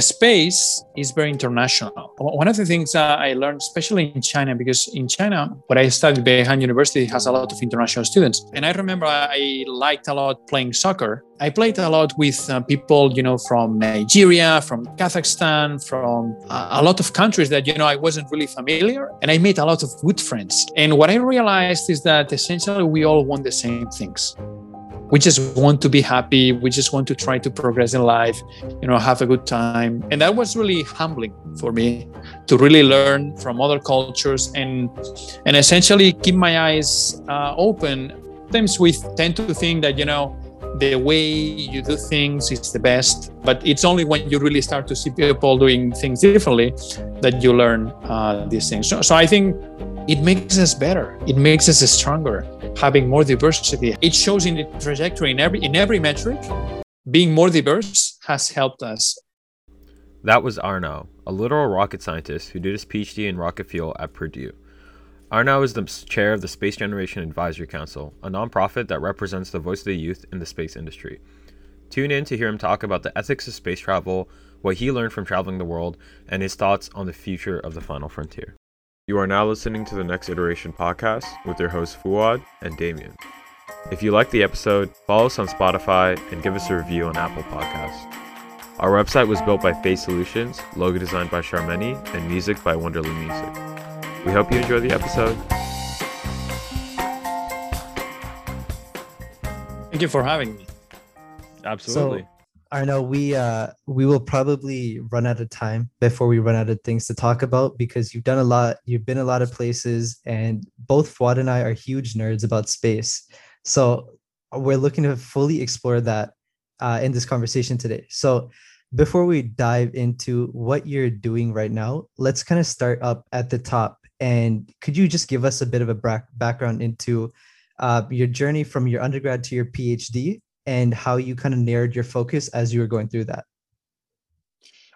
space is very international. One of the things I learned, especially in China, because in China, what I studied Beihang University has a lot of international students. And I remember I liked a lot playing soccer. I played a lot with uh, people, you know, from Nigeria, from Kazakhstan, from uh, a lot of countries that, you know, I wasn't really familiar. And I made a lot of good friends. And what I realized is that essentially we all want the same things we just want to be happy. We just want to try to progress in life you know have a good time. And that was really humbling for me to really learn from other cultures and and essentially keep my eyes uh, open. Sometimes we tend to think that you know the way you do things is the best but it's only when you really start to see people doing things differently that you learn uh, these things. So, so i think it makes us better. It makes us stronger having more diversity. It shows in the trajectory in every in every metric. Being more diverse has helped us. That was Arnau a literal rocket scientist who did his phd in rocket fuel at purdue. Arnau is the chair of the space generation advisory council a nonprofit that represents the voice of the youth in the space industry. Tune in to hear him talk about the ethics of space travel what he learned from traveling the world and his thoughts on the future of the final frontier you are now listening to the Next Iteration podcast with your hosts Fuad and Damien. If you like the episode, follow us on Spotify and give us a review on Apple Podcasts. Our website was built by Face Solutions, logo designed by Charmeni, and music by Wonderly Music. We hope you enjoy the episode. Thank you for having me. Absolutely. So, Arnau, we uh we will probably run out of time before we run out of things to talk about because you've done a lot, you've been a lot of places, and both Fuad and I are huge nerds about space. So we're looking to fully explore that uh, in this conversation today. So before we dive into what you're doing right now, let's kind of start up at the top. And could you just give us a bit of a back- background into uh, your journey from your undergrad to your PhD and how you kind of narrowed your focus as you were going through that.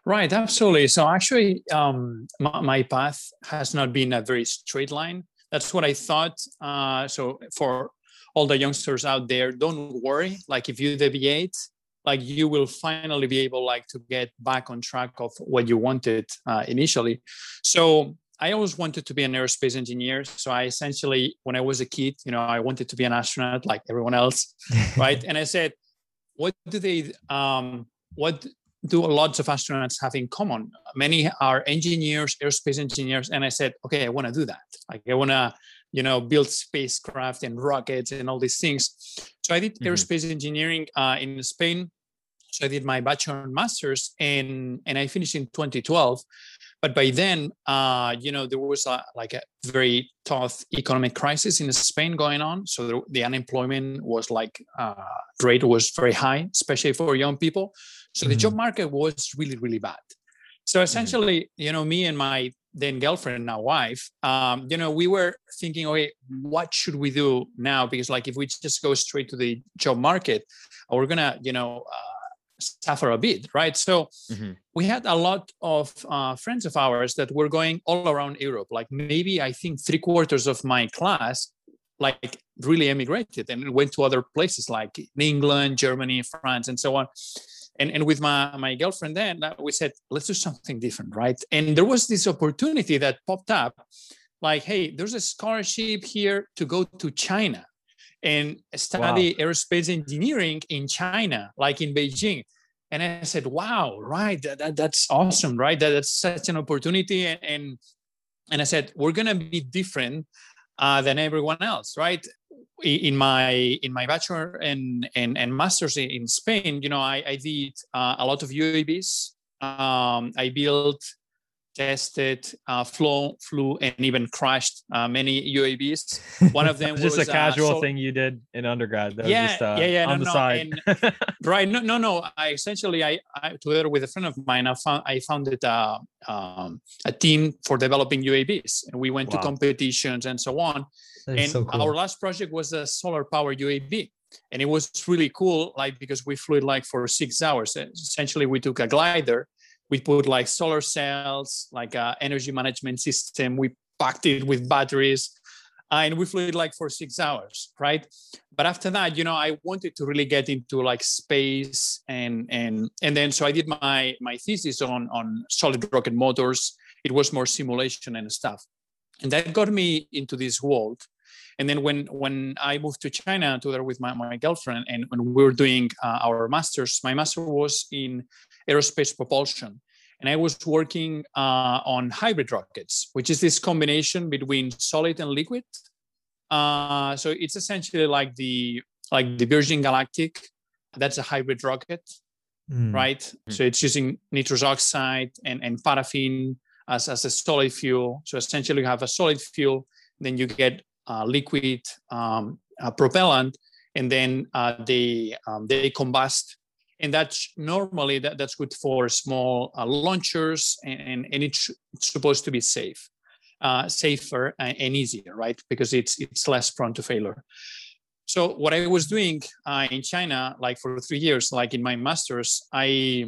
Right, absolutely. So actually, um, my, my, path has not been a very straight line. That's what I thought. Uh, so for all the youngsters out there, don't worry. Like if you deviate, like you will finally be able like to get back on track of what you wanted uh, initially. So I always wanted to be an aerospace engineer. So I essentially, when I was a kid, you know, I wanted to be an astronaut like everyone else, right? and I said, what do they, um, what do lots of astronauts have in common? Many are engineers, aerospace engineers, and I said, okay, I want to do that. Like I want to, you know, build spacecraft and rockets and all these things. So I did mm-hmm. aerospace engineering uh, in Spain. So I did my bachelor and master's, and and I finished in 2012 but by then uh, you know there was a, like a very tough economic crisis in spain going on so the, the unemployment was like uh, rate was very high especially for young people so mm-hmm. the job mm-hmm. market was really really bad so mm-hmm. essentially mm-hmm. you know me and my then girlfriend now wife um, you know we were thinking okay what should we do now because like if we just go straight to the job market we're gonna you know uh, suffer a bit, right? So mm-hmm. we had a lot of uh, friends of ours that were going all around Europe. Like maybe I think three quarters of my class like really emigrated and went to other places like England, Germany, France, and so on. And, and with my, my girlfriend then uh, we said let's do something different right and there was this opportunity that popped up like hey there's a scholarship here to go to china and study wow. aerospace engineering in China, like in Beijing. And I said, wow, right, that, that, that's awesome, right? That, that's such an opportunity. And, and, and I said, we're going to be different uh, than everyone else, right? In my in my bachelor and and, and master's in Spain, you know, I, I did uh, a lot of UAVs. Um, I built tested, uh, flew, flew, and even crashed uh, many UAVs. One of them just was a casual uh, so, thing you did in undergrad. That yeah, just, uh, yeah, yeah, on no, the no, side. And, right? No, no, no. I essentially, I, I, together with a friend of mine, I found I founded a, um, a team for developing UAVs, and we went wow. to competitions and so on. and so cool. our last project was a solar power UAV and it was really cool like because we flew it like for six hours essentially we took a glider we put like solar cells, like a energy management system. We packed it with batteries. uh, and we flew it like for six hours, right? But after that, you know, I wanted to really get into like space and and and then so I did my my thesis on on solid rocket motors. It was more simulation and stuff, and that got me into this world. And then when when I moved to China together with my, my girlfriend, and when we were doing uh, our masters, my master was in aerospace propulsion and I was working uh, on hybrid rockets, which is this combination between solid and liquid. Uh, so it's essentially like the like the Virgin Galactic. That's a hybrid rocket, mm. right? Mm. So it's using nitrous oxide and, and paraffin as, as a solid fuel. So essentially, you have a solid fuel, then you get uh, liquid um, propellant, and then uh, they um, they combust and that's normally that, that's good for small uh, launchers and, and it's, supposed to be safe uh, safer and easier right? Because it's it's less prone to failure. So what i was doing uh, in china like for three years like in my masters i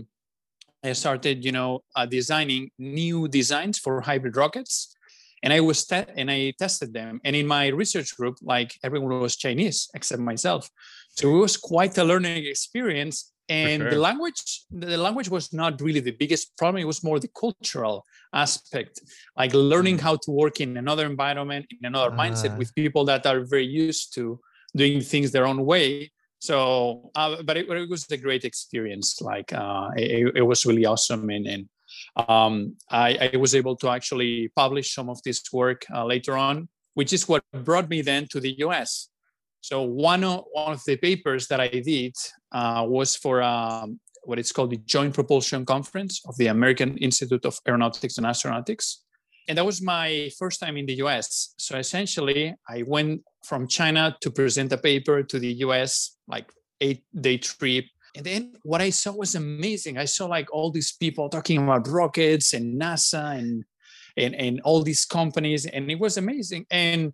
i started you know uh, designing new designs for hybrid rockets. And i was te- and i tested them. And in my research group like everyone was chinese except myself. So it was quite a learning experience and sure. the language the language was not really the biggest problem it was more the cultural aspect like learning mm. how to work in another environment in another uh. mindset ah. with people that are very used to doing things their own way so uh, but it, it, was a great experience like uh, it, it, was really awesome and, and um, I, I, was able to actually publish some of this work uh, later on which is what brought me then to the us so one of, one of the papers that I did uh, was for um, what it's called the Joint Propulsion Conference of the American Institute of Aeronautics and Astronautics. And that was my first time in the US. So essentially, I went from China to present a paper to the US, like eight day trip. And then what I saw was amazing. I saw like all these people talking about rockets and NASA and and, and all these companies and it was amazing. And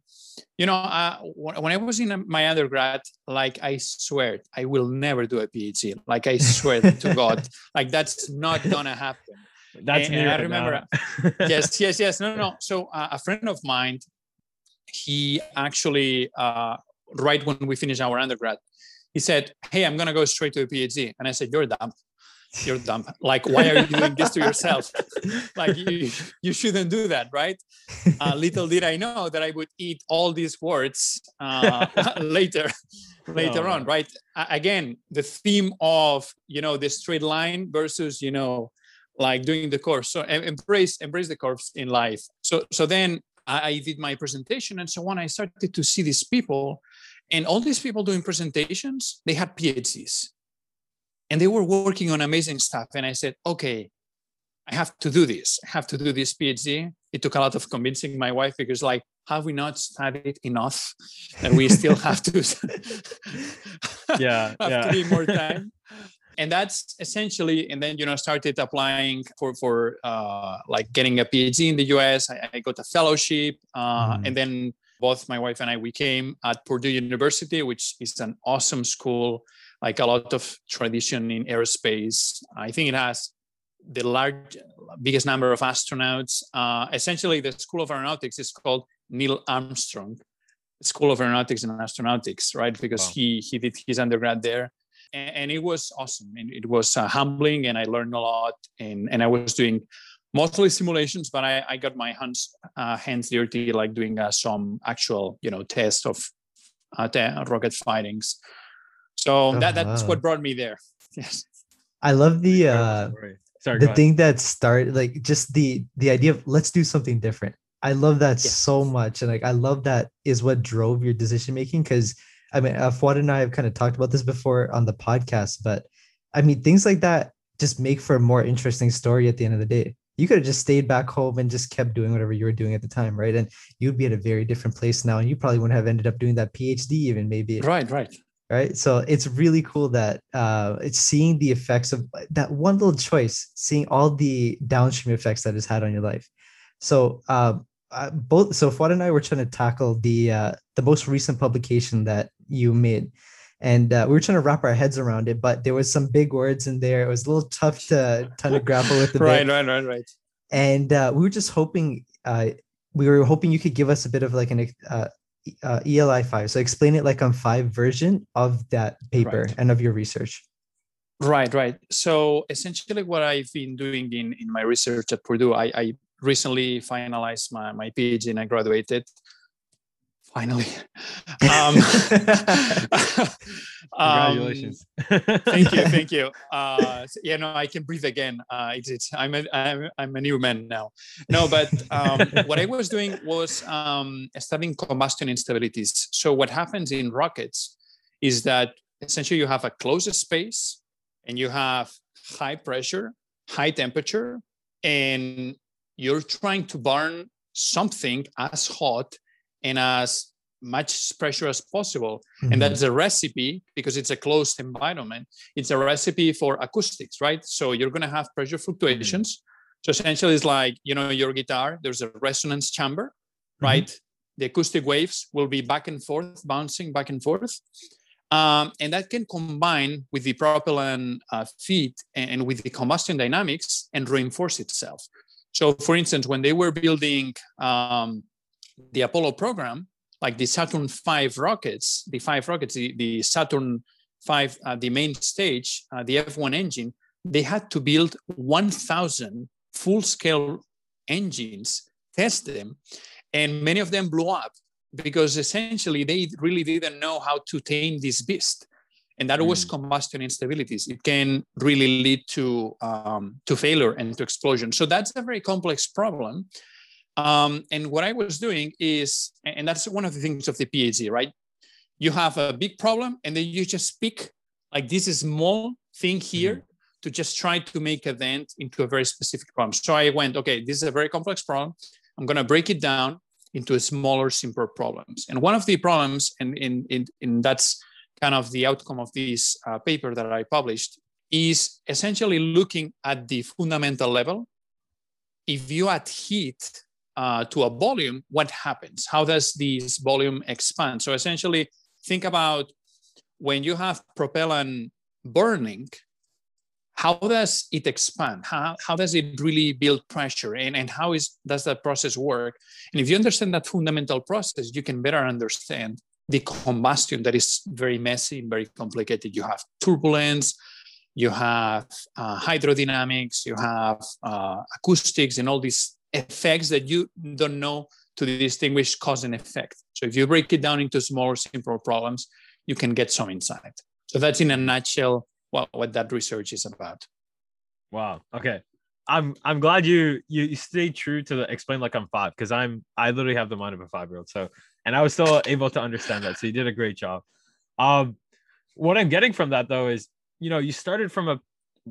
you know uh, when i was in my undergrad like i swear i will never do a phd like i swear to god like that's not gonna happen. That's and, and i remember yes yes yes. No no no. So uh, a friend of mine he actually uh, right when we finished our undergrad he said hey i'm gonna go straight to a phd and i said you're dumb you're dumb. Like why are you doing this to yourself? Like you, you shouldn't do that right? Uh, little did i know that i would eat all these words uh, later later on right? Again the theme of you know the straight line versus you know like doing the course. So embrace embrace the curves in life. So so then I, I did my presentation and so on. I started to see these people and all these people doing presentations they had phds and they were working on amazing stuff. And i said okay i have to do this. I have to do this phd it took a lot of convincing my wife because like have we not studied enough that we still have to yeah have yeah. to be more time? And that's essentially and then you know started applying for for uh, like getting a phd in the us i, I got a fellowship uh, mm. and then both my wife and i we came at purdue university which is an awesome school like a lot of tradition in aerospace. I think it has the large, biggest number of astronauts. Uh, essentially, the School of Aeronautics is called Neil Armstrong School of Aeronautics and Astronautics, right? Because wow. he he did his undergrad there, and, and it was awesome. And it was uh, humbling, and I learned a lot. And and I was doing mostly simulations, but I, I got my hands uh, hands dirty, like doing uh, some actual you know test of uh, rocket fightings. So that that's what brought me there. Yes. I love the uh Sorry, the thing that started like just the the idea of let's do something different. I love that yeah. so much. And like I love that is what drove your decision making because I mean uh, Fuad and I have kind of talked about this before on the podcast, but I mean things like that just make for a more interesting story at the end of the day. You could have just stayed back home and just kept doing whatever you were doing at the time, right? And you'd be at a very different place now, and you probably wouldn't have ended up doing that PhD even maybe. Right, right right? So it's really cool that uh, it's seeing the effects of that one little choice seeing all the downstream effects that it's had on your life. So uh, uh, both so Fuad and I were trying to tackle the uh, the most recent publication that you made. And uh, we were trying to wrap our heads around it but there was some big words in there. It was a little tough to kind of grapple with the right, right right right. And uh, we were just hoping uh, we were hoping you could give us a bit of like an uh, ELI five. So explain it like on five version of that paper right. and of your research. Right, right. So essentially, what I've been doing in in my research at Purdue, I, I recently finalized my my PhD and I graduated finally. Um, Congratulations. Um, thank you, thank you. Uh, yeah, no, I can breathe again. Uh, it's, it's, I'm, a, I'm, I'm a new man now. No, but um, what I was doing was um, studying combustion instabilities. So what happens in rockets is that essentially you have a closed space and you have high pressure, high temperature, and you're trying to burn something as hot and as much pressure as possible. Mm-hmm. And that's a recipe because it's a closed environment. It's a recipe for acoustics, right? So you're going to have pressure fluctuations. Mm-hmm. So essentially, it's like, you know, your guitar, there's a resonance chamber, mm-hmm. right? The acoustic waves will be back and forth, bouncing back and forth. Um, and that can combine with the propellant uh, feed and with the combustion dynamics and reinforce itself. So, for instance, when they were building um, the Apollo program, like the Saturn V rockets, the five rockets, the, the Saturn V, uh, the main stage, uh, the F1 engine, they had to build 1,000 full scale engines, test them, and many of them blew up because essentially they really didn't know how to tame this beast. And that mm. was combustion instabilities. It can really lead to um, to failure and to explosion. So that's a very complex problem. Um, and what I was doing is, and that's one of the things of the PhD, right? You have a big problem, and then you just pick like this small thing here mm-hmm. to just try to make a dent into a very specific problem. So I went, okay, this is a very complex problem. I'm going to break it down into smaller, simpler problems. And one of the problems, and in, in, in that's kind of the outcome of this uh, paper that I published, is essentially looking at the fundamental level. If you add heat uh, to a volume, what happens? How does this volume expand? So essentially, think about when you have propellant burning, how does it expand? How, how does it really build pressure? And, and how is, does that process work? And if you understand that fundamental process, you can better understand the combustion that is very messy and very complicated. You have turbulence, you have uh, hydrodynamics, you have uh, acoustics, and all these effects that you don't know to distinguish cause and effect. So if you break it down into smaller, simpler problems, you can get some insight. So that's in a nutshell what, what that research is about. Wow. Okay. I'm I'm glad you you stay true to the explain like I'm five because I'm I literally have the mind of a five year old. So and I was still able to understand that. So you did a great job. Um, what I'm getting from that though is you know you started from a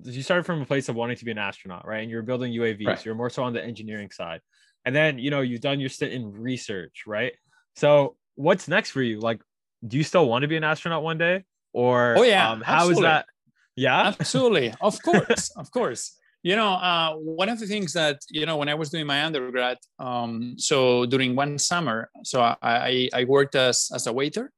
you started from a place of wanting to be an astronaut, right? And you're building UAVs. Right. You're more so on the engineering side, and then you know you've done your stint in research, right? So what's next for you? Like, do you still want to be an astronaut one day, or oh yeah, um, how is that? Yeah, absolutely, of course, of course. You know, uh, one of the things that you know when I was doing my undergrad, um, so during one summer, so I I, I worked as as a waiter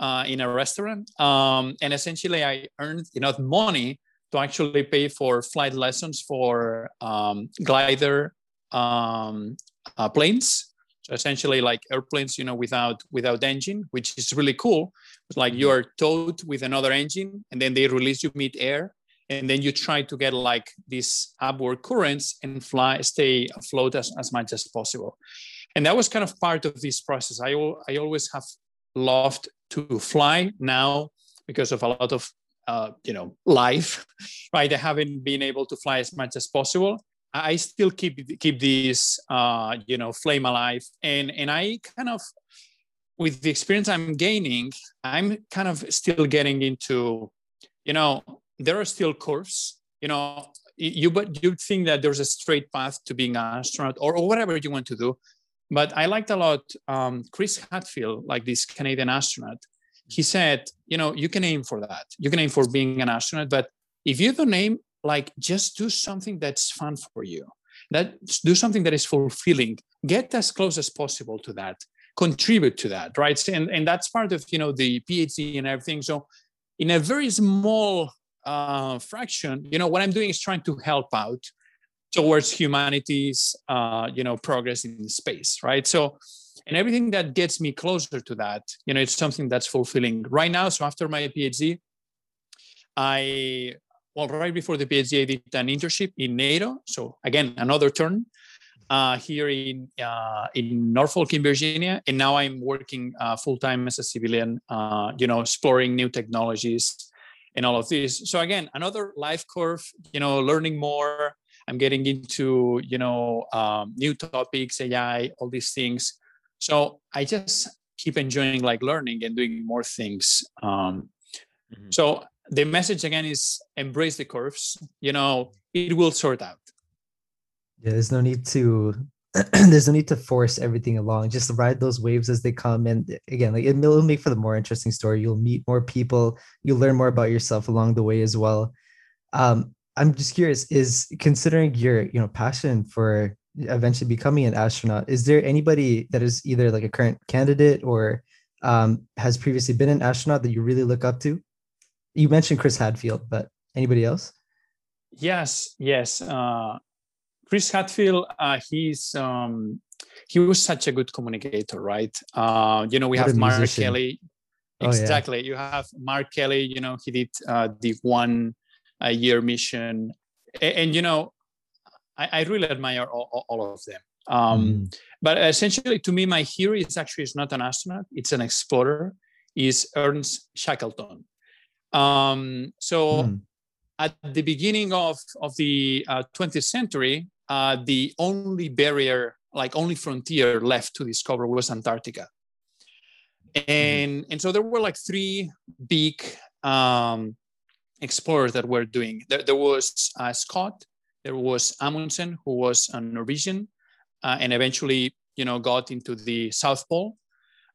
uh, in a restaurant, um, and essentially I earned enough money to actually pay for flight lessons for um, glider um, uh, planes. So essentially, like airplanes, you know, without without engine, which is really cool. It's like you are towed with another engine, and then they release you mid-air, and then you try to get like these upward currents and fly, stay afloat as, as much as possible. And that was kind of part of this process. I I always have loved to fly now because of a lot of uh, you know life right? I haven't been able to fly as much as possible. I still keep keep this uh, you know flame alive. And and i kind of with the experience i'm gaining i'm kind of still getting into you know there are still curves you know you but you think that there's a straight path to being an astronaut or, or whatever you want to do. But i liked a lot um, chris hadfield like this canadian astronaut he said, you know, you can aim for that. You can aim for being an astronaut, but if you don't aim, like just do something that's fun for you. That do something that is fulfilling. Get as close as possible to that. Contribute to that, right? And and that's part of you know the PhD and everything. So, in a very small uh, fraction, you know, what I'm doing is trying to help out towards humanity's uh, you know progress in space, right? So and everything that gets me closer to that you know it's something that's fulfilling. Right now so after my phd i well right before the phd i did an internship in nato. So again another turn uh, here in uh, in norfolk in virginia. And now i'm working uh, full-time as a civilian uh, you know exploring new technologies and all of this. So again another life curve you know learning more. I'm getting into you know um, new topics ai all these things so i just keep enjoying like learning and doing more things um, mm-hmm. so the message again is embrace the curves you know it will sort out. Yeah there's no need to there's no need to force everything along. Just ride those waves as they come. And again like it will make for the more interesting story. You'll meet more people. You'll learn more about yourself along the way as well. Um, i'm just curious is considering your you know passion for eventually becoming an astronaut. Is there anybody that is either like a current candidate or um, has previously been an astronaut that you really look up to? You mentioned chris hadfield but anybody else? Yes yes uh, chris hadfield uh, he's um, he was such a good communicator right? Uh, you know we what have mark kelly. Exactly oh, yeah. you have mark kelly you know he did uh, the one uh, year mission. And, and you know I, I really admire all, all of them. Um, mm. But essentially, to me, my hero is actually is not an astronaut; it's an explorer. Is Ernst Shackleton. Um, so, mm. at the beginning of of the uh, 20th century, uh, the only barrier, like only frontier left to discover, was Antarctica. Mm-hmm. And mm. and so there were like three big um, explorers that were doing. There, there was uh, Scott, there was Amundsen, who was a Norwegian, uh, and eventually, you know, got into the South Pole.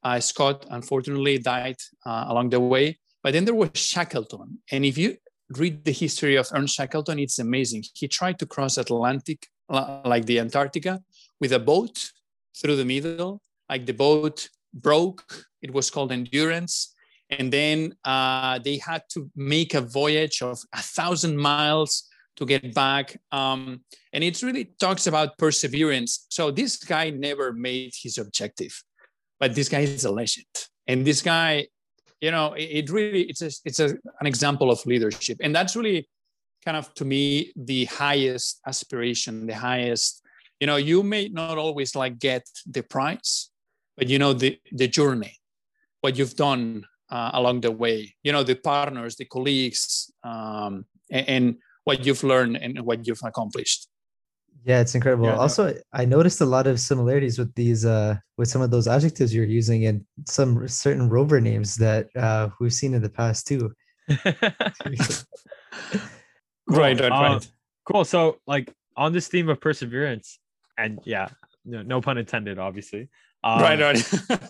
Uh, Scott unfortunately died uh, along the way. But then there was Shackleton, and if you read the history of Ernst Shackleton, it's amazing. He tried to cross Atlantic, like the Antarctica, with a boat through the middle. Like the boat broke. It was called Endurance, and then uh, they had to make a voyage of a thousand miles to get back. Um, and it really talks about perseverance. So this guy never made his objective, but this guy is a legend. And this guy, you know, it, it really it's a, it's a, an example of leadership, and that's really kind of to me the highest aspiration, the highest. You know, you may not always like get the prize, but you know the the journey, what you've done uh, along the way. You know, the partners, the colleagues, um, and, and what you've learned and what you've accomplished. Yeah it's incredible. Yeah, also no. i noticed a lot of similarities with these uh with some of those adjectives you're using and some certain rover names that uh we've seen in the past too. Right right uh, right. Cool. So like on this theme of perseverance and yeah no, no pun intended obviously um, right, right.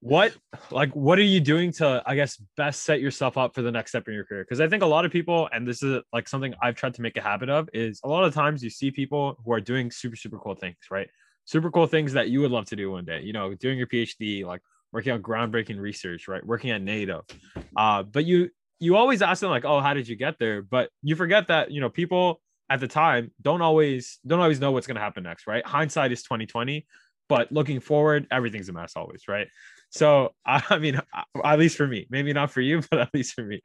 what like what are you doing to I guess best set yourself up for the next step in your career? Because I think a lot of people, and this is like something I've tried to make a habit of, is a lot of times you see people who are doing super super cool things, right? Super cool things that you would love to do one day. You know, doing your PhD, like working on groundbreaking research, right? Working at NATO. Uh, but you you always ask them like, oh, how did you get there? But you forget that you know people at the time don't always don't always know what's going to happen next, right? Hindsight is twenty twenty but looking forward, everything's a mess always, right? So I mean, at least for me, maybe not for you, but at least for me.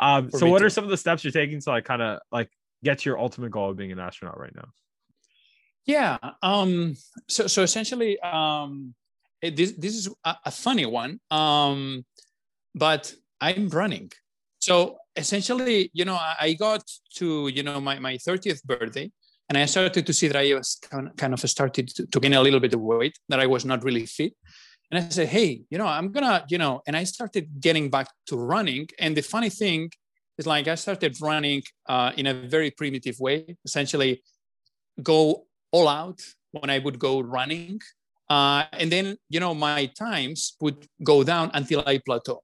Um, for so me what too. are some of the steps you're taking to like kind of like get to your ultimate goal of being an astronaut right now? Yeah. Um, so so essentially, um, it, this this is a, a funny one, um, but I'm running. So essentially, you know, I got to you know my my 30th birthday, and I started to see that I was kind of started to gain a little bit of weight, that I was not really fit. And I said, hey, you know, I'm gonna, you know, and I started getting back to running. And the funny thing is, like, I started running uh, in a very primitive way, essentially go all out when I would go running. Uh, and then, you know, my times would go down until I plateau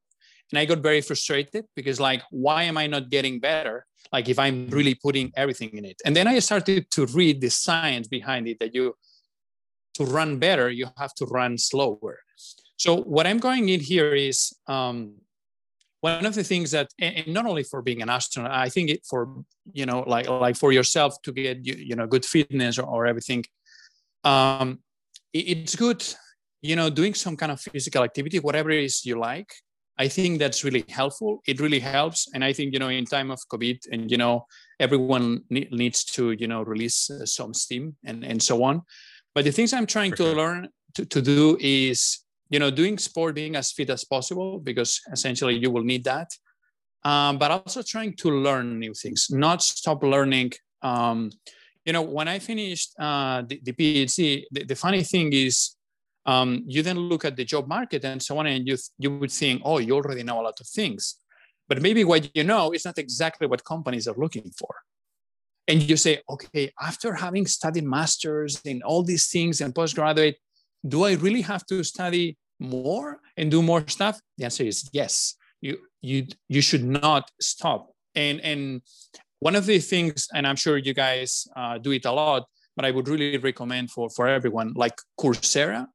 and i got very frustrated because like why am i not getting better like if i'm really putting everything in it. And then i started to read the science behind it that you to run better you have to run slower. So what i'm going in here is um, one of the things that and not only for being an astronaut i think it for you know like like for yourself to get you, you know good fitness or, or everything um, it, it's good you know, doing some kind of physical activity, whatever it is you like, I think that's really helpful. It really helps, and I think you know, in time of COVID, and you know, everyone ne- needs to you know release uh, some steam and and so on. But the things I'm trying to learn to, to do is you know doing sport, being as fit as possible, because essentially you will need that. Um, but also trying to learn new things, not stop learning. Um, you know, when I finished uh, the, the PhD, the, the funny thing is um, you then look at the job market and so on, and you you would think, oh, you already know a lot of things, but maybe what you know is not exactly what companies are looking for. And you say, okay, after having studied masters in all these things and postgraduate, do I really have to study more and do more stuff? The answer is yes. You you you should not stop. And and one of the things, and I'm sure you guys uh, do it a lot, but I would really recommend for for everyone, like Coursera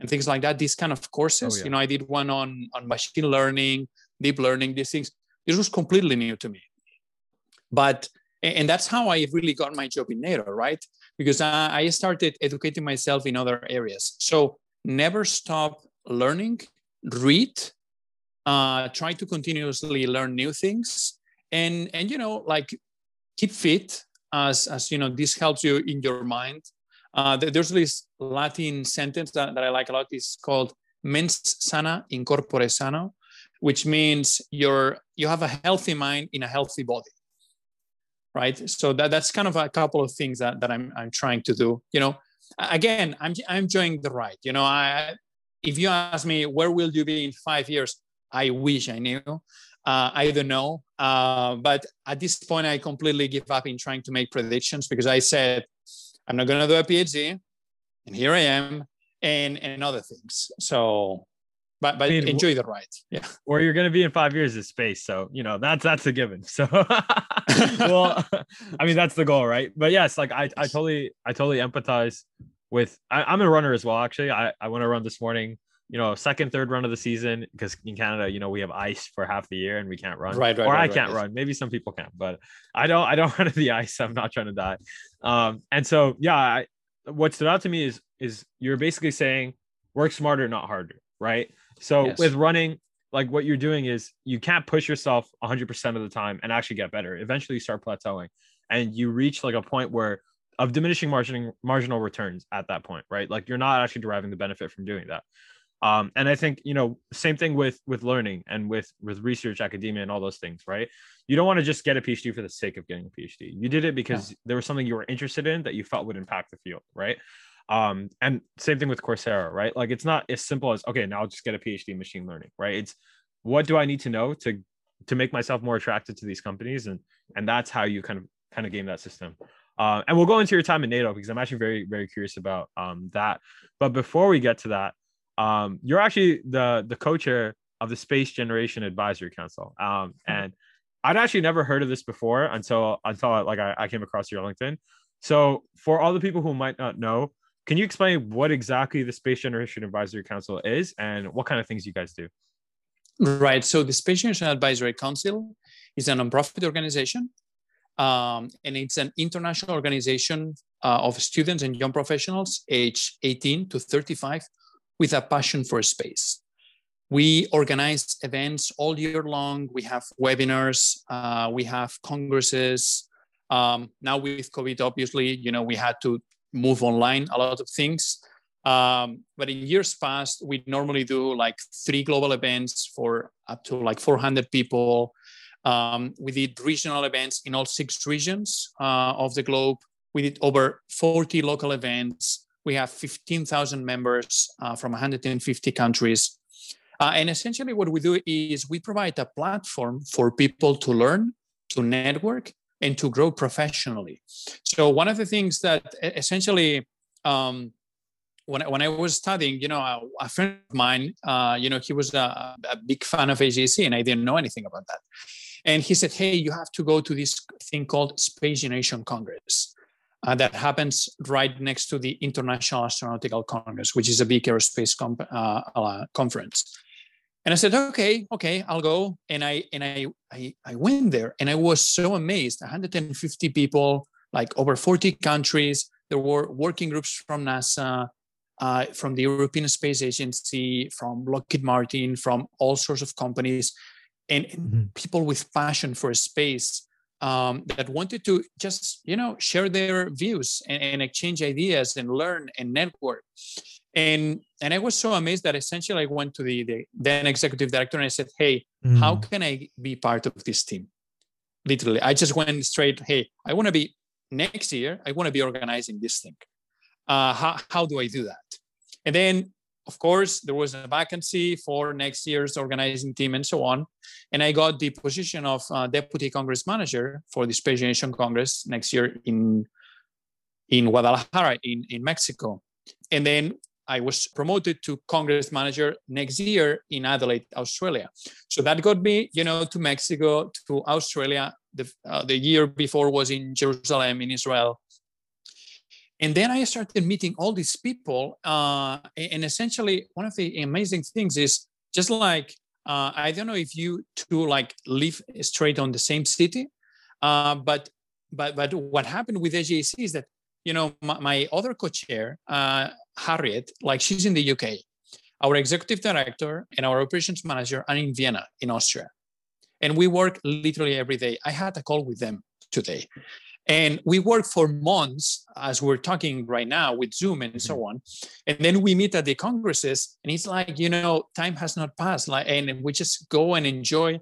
and things like that these kind of courses oh, yeah. you know i did one on on machine learning deep learning these things. This was completely new to me. But and that's how i really got my job in nato right? Because i started educating myself in other areas. So never stop learning read uh, try to continuously learn new things and and you know like keep fit as as you know this helps you in your mind uh, there's this Latin sentence that, that I like a lot. It's called mens sana in corpore sano, which means you're you have a healthy mind in a healthy body. Right. So that, that's kind of a couple of things that, that I'm I'm trying to do. You know, again, I'm I'm enjoying the ride. You know, I if you ask me where will you be in five years, I wish I knew. Uh, I don't know. Uh, but at this point, I completely give up in trying to make predictions because I said I'm not going to do a PhD, and here I am, and and other things. So, but but I mean, enjoy the ride. Yeah. Where you're going to be in five years is space. So you know that's that's a given. So, well, I mean that's the goal, right? But yes, like I I totally I totally empathize with. I, am a runner as well. Actually, I I want to run this morning you know, second, third run of the season because in Canada, you know, we have ice for half the year and we can't run. Right, right. Or right, I can't right, run. Maybe some people can, but I don't. I don't run in the ice. I'm not trying to die. Um, and so yeah, I, what stood out to me is is you're basically saying work smarter, not harder, right? So yes. with running, like what you're doing is you can't push yourself 100% of the time and actually get better. Eventually, you start plateauing, and you reach like a point where of diminishing marginal marginal returns at that point, right? Like you're not actually deriving the benefit from doing that um, and i think you know same thing with with learning and with with research academia and all those things right? You don't want to just get a phd for the sake of getting a phd you did it because yeah. there was something you were interested in that you felt would impact the field right? Um, and same thing with coursera right? Like it's not as simple as okay now i'll just get a phd in machine learning right? It's what do i need to know to to make myself more attracted to these companies? And and that's how you kind of kind of game that system. Uh, and we'll go into your time in nato because i'm actually very very curious about um, that. But before we get to that um, you're actually the the co-chair of the Space Generation Advisory Council. Um, and I'd actually never heard of this before until until like I, I came across your LinkedIn. So for all the people who might not know, can you explain what exactly the Space Generation Advisory Council is and what kind of things you guys do? Right. So the Space Generation Advisory Council is a nonprofit organization, um, and it's an international organization uh, of students and young professionals aged 18 to 35 with a passion for space. We organize events all year long. We have webinars, uh, we have congresses. Um, now with COVID, obviously, you know, we had to move online a lot of things. Um, but in years past, we normally do like three global events for up to like 400 people. Um, we did regional events in all six regions uh, of the globe. We did over 40 local events. We have 15,000 members uh, from 150 countries. Uh, and essentially, what we do is we provide a platform for people to learn, to network, and to grow professionally. So, one of the things that essentially, um, when, when I was studying, you know, a, a friend of mine, uh, you know, he was a, a, big fan of AJC, and I didn't know anything about that. And he said, "Hey, you have to go to this thing called Space Generation Congress." Uh, that happens right next to the International Astronautical Congress, which is a big aerospace comp- uh, uh, conference. And I said, okay, okay, I'll go. And I and I, I I went there, and I was so amazed. 150 people, like over 40 countries. There were working groups from NASA. uh, from the European Space Agency, from Lockheed Martin, from all sorts of companies, and, and mm-hmm. people with passion for space um, that wanted to just you know share their views and, and, exchange ideas and learn and network. And and I was so amazed that essentially I went to the, the then executive director and I said, "Hey, mm. how can I be part of this team?" Literally, I just went straight. Hey, I want to be next year. I want to be organizing this thing. Uh, how how do I do that? And then of course, there was a vacancy for next year's organizing team and so on. And I got the position of uh, deputy congress manager for the Space Generation Congress next year in, in Guadalajara, in, in Mexico. And then I was promoted to congress manager next year in Adelaide, Australia. So that got me, you know, to Mexico, to Australia. The, uh, the year before was in Jerusalem, in Israel and then i started meeting all these people uh, and essentially one of the amazing things is just like uh, i don't know if you two like live straight on the same city uh, but but but what happened with SGAC is that you know my, my other co-chair uh, harriet like she's in the uk our executive director and our operations manager are in vienna in austria. And we work literally every day. I had a call with them today and we work for months, as we're talking right now with Zoom and so mm-hmm. on. And then we meet at the congresses, and it's like, you know, time has not passed. Like, and we just go and enjoy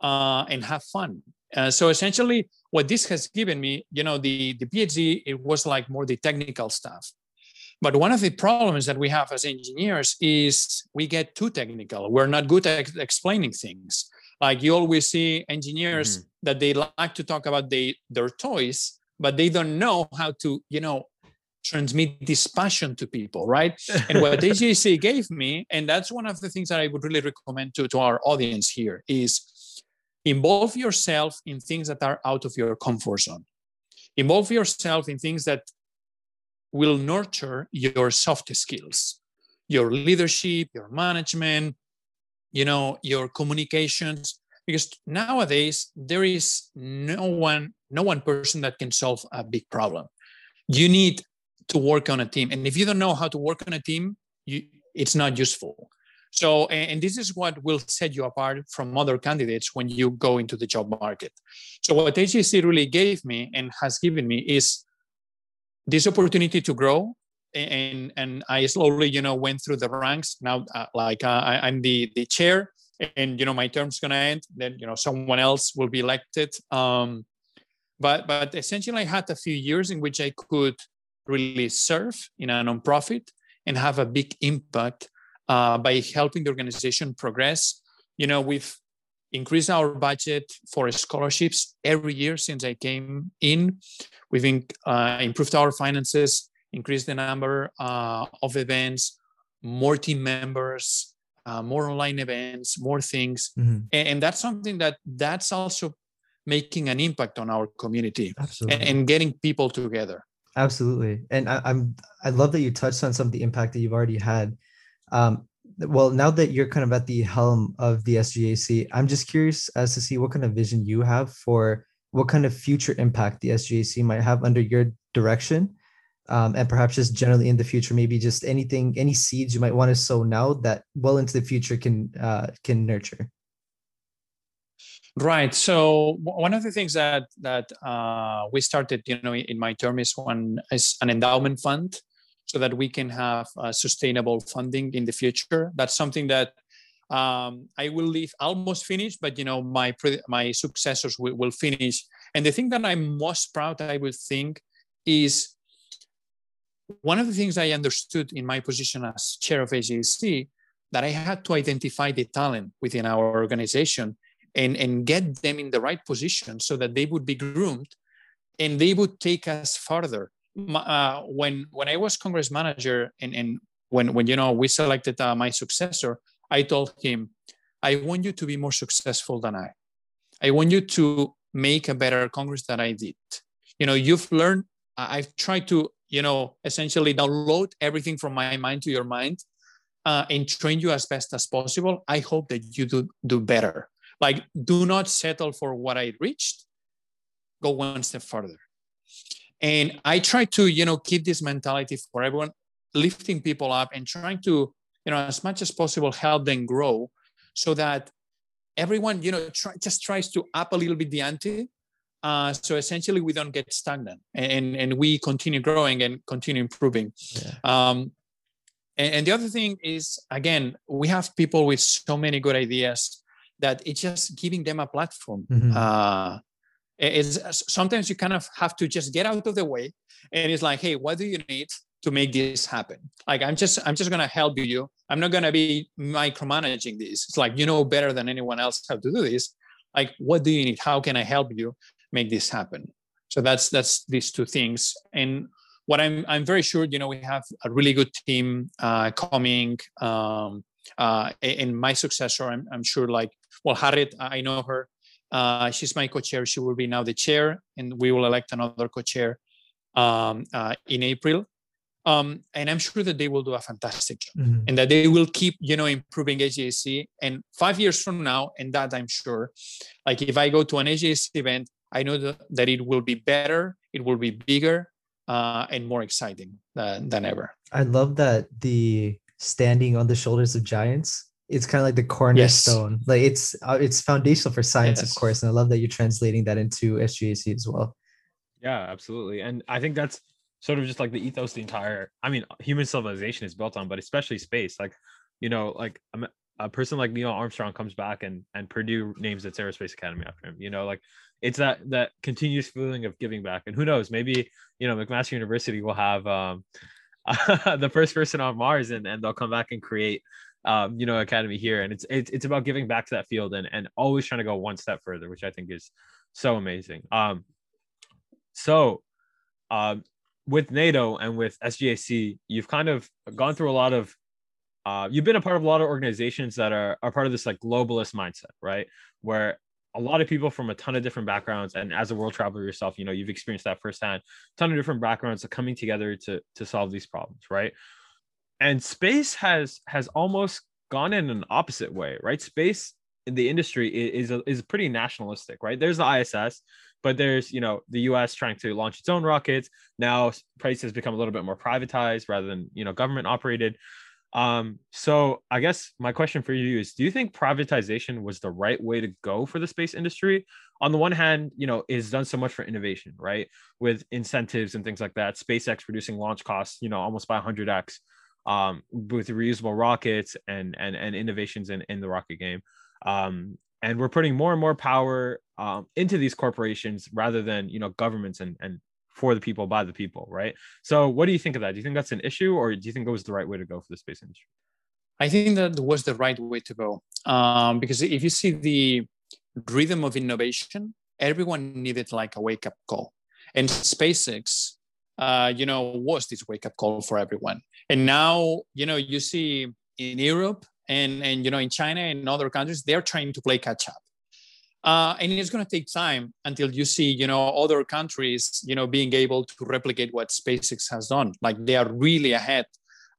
uh, and have fun. Uh, so essentially, what this has given me, you know, the, the PhD, it was like more the technical stuff. But one of the problems that we have as engineers is we get too technical. We're not good at explaining things. Like you always see engineers mm-hmm. that they like to talk about they, their toys, but they don't know how to, you know, transmit this passion to people, right? and what SGAC gave me, and that's one of the things that I would really recommend to, to our audience here, is involve yourself in things that are out of your comfort zone. Involve yourself in things that will nurture your soft skills, your leadership, your management, you know your communications because nowadays there is no one no one person that can solve a big problem. You need to work on a team and if you don't know how to work on a team you, it's not useful. So and this is what will set you apart from other candidates when you go into the job market. So what SGAC really gave me and has given me is this opportunity to grow and and I slowly, you know, went through the ranks. Now, uh, like uh, I, am the the chair, and you know, my term's gonna end. Then you know, someone else will be elected. Um, but but essentially, I had a few years in which I could really serve in a nonprofit and have a big impact uh, by helping the organization progress. You know, we've increased our budget for scholarships every year since I came in. We've in, uh, improved our finances increase the number uh, of events, more team members, uh, more online events, more things, mm-hmm. and, and, that's something that that's also making an impact on our community and, and, getting people together. Absolutely, and I, am I love that you touched on some of the impact that you've already had. Um, well, now that you're kind of at the helm of the SGAC, I'm just curious as to see what kind of vision you have for what kind of future impact the SGAC might have under your direction um, and perhaps just generally in the future, maybe just anything, any seeds you might want to sow now that well into the future can uh, can nurture. Right. So one of the things that that uh, we started, you know, in my term is one is an endowment fund, so that we can have uh, sustainable funding in the future. That's something that um, I will leave almost finished, but you know, my pre- my successors will, will finish. And the thing that I'm most proud, I would think, is one of the things I understood in my position as chair of SGAC that I had to identify the talent within our organization and, and get them in the right position so that they would be groomed and they would take us further. Uh, when when I was Congress manager and, and when, when you know we selected uh, my successor, I told him, I want you to be more successful than I. I want you to make a better Congress than I did. You know, you've learned. I've tried to you know, essentially download everything from my mind to your mind uh, and train you as best as possible. I hope that you do do better. Like, do not settle for what I reached. Go one step further. And I try to, you know, keep this mentality for everyone. lifting people up and trying to you know as much as possible help them grow so that everyone you know try, just tries to up a little bit the ante uh, so essentially we don't get stagnant and and we continue growing and continue improving. Yeah. um, and, and, the other thing is again we have people with so many good ideas that it's just giving them a platform. Mm-hmm. uh, it's sometimes you kind of have to just get out of the way and it's like hey what do you need to make this happen? Like i'm just i'm just going to help you. I'm not going to be micromanaging this. It's like you know better than anyone else how to do this. Like what do you need? How can i help you make this happen. So that's that's these two things. And what i'm i'm very sure you know we have a really good team uh, coming um uh in my successor i'm, I'm sure like well harriet i know her. Uh, she's my co-chair. She will be now the chair and we will elect another co-chair um, uh, in april. Um, and I'm sure that they will do a fantastic job mm-hmm. and that they will keep, you know, improving SGAC. And five years from now, and that I'm sure, like if I go to an SGAC event, I know that, that it will be better, it will be bigger, uh, and more exciting than, than ever. I love that the standing on the shoulders of giants. It's kind of like the cornerstone. Yes. Like it's uh, it's foundational for science, yes. of course, and I love that you're translating that into SGAC as well. Yeah, absolutely, and I think that's sort of just like the ethos the entire i mean human civilization is built on but especially space like you know like a, a person like neil armstrong comes back and and purdue names its aerospace academy after him you know like it's that that continuous feeling of giving back. And who knows maybe you know mcmaster university will have um the first person on mars and and they'll come back and create um you know academy here. And it's it's, it's about giving back to that field and and always trying to go one step further which i think is so amazing. Um so um with NATO and with SGAC, you've kind of gone through a lot of uh, you've been a part of a lot of organizations that are, are part of this like globalist mindset, right? Where a lot of people from a ton of different backgrounds, and as a world traveler yourself, you know, you've experienced that firsthand, a ton of different backgrounds are coming together to to solve these problems, right? And space has has almost gone in an opposite way, right? Space in the industry is is, is pretty nationalistic, right? There's the ISS, but there's you know the us trying to launch its own rockets now price has become a little bit more privatized rather than you know government operated um, so i guess my question for you is do you think privatization was the right way to go for the space industry? On the one hand you know is done so much for innovation right? With incentives and things like that spacex reducing launch costs you know almost by 100x um, with reusable rockets and and and innovations in in the rocket game. Um, and we're putting more and more power um, into these corporations rather than you know governments and and for the people by the people right? So what do you think of that? Do you think that's an issue or do you think it was the right way to go for the space industry? I think that was the right way to go um, because if you see the rhythm of innovation everyone needed like a wake up call. And spacex uh, you know was this wake up call for everyone. And now you know you see in europe and and you know in China and other countries they're trying to play catch up. Uh, and it's going to take time until you see you know other countries you know being able to replicate what SpaceX has done. Like they are really ahead.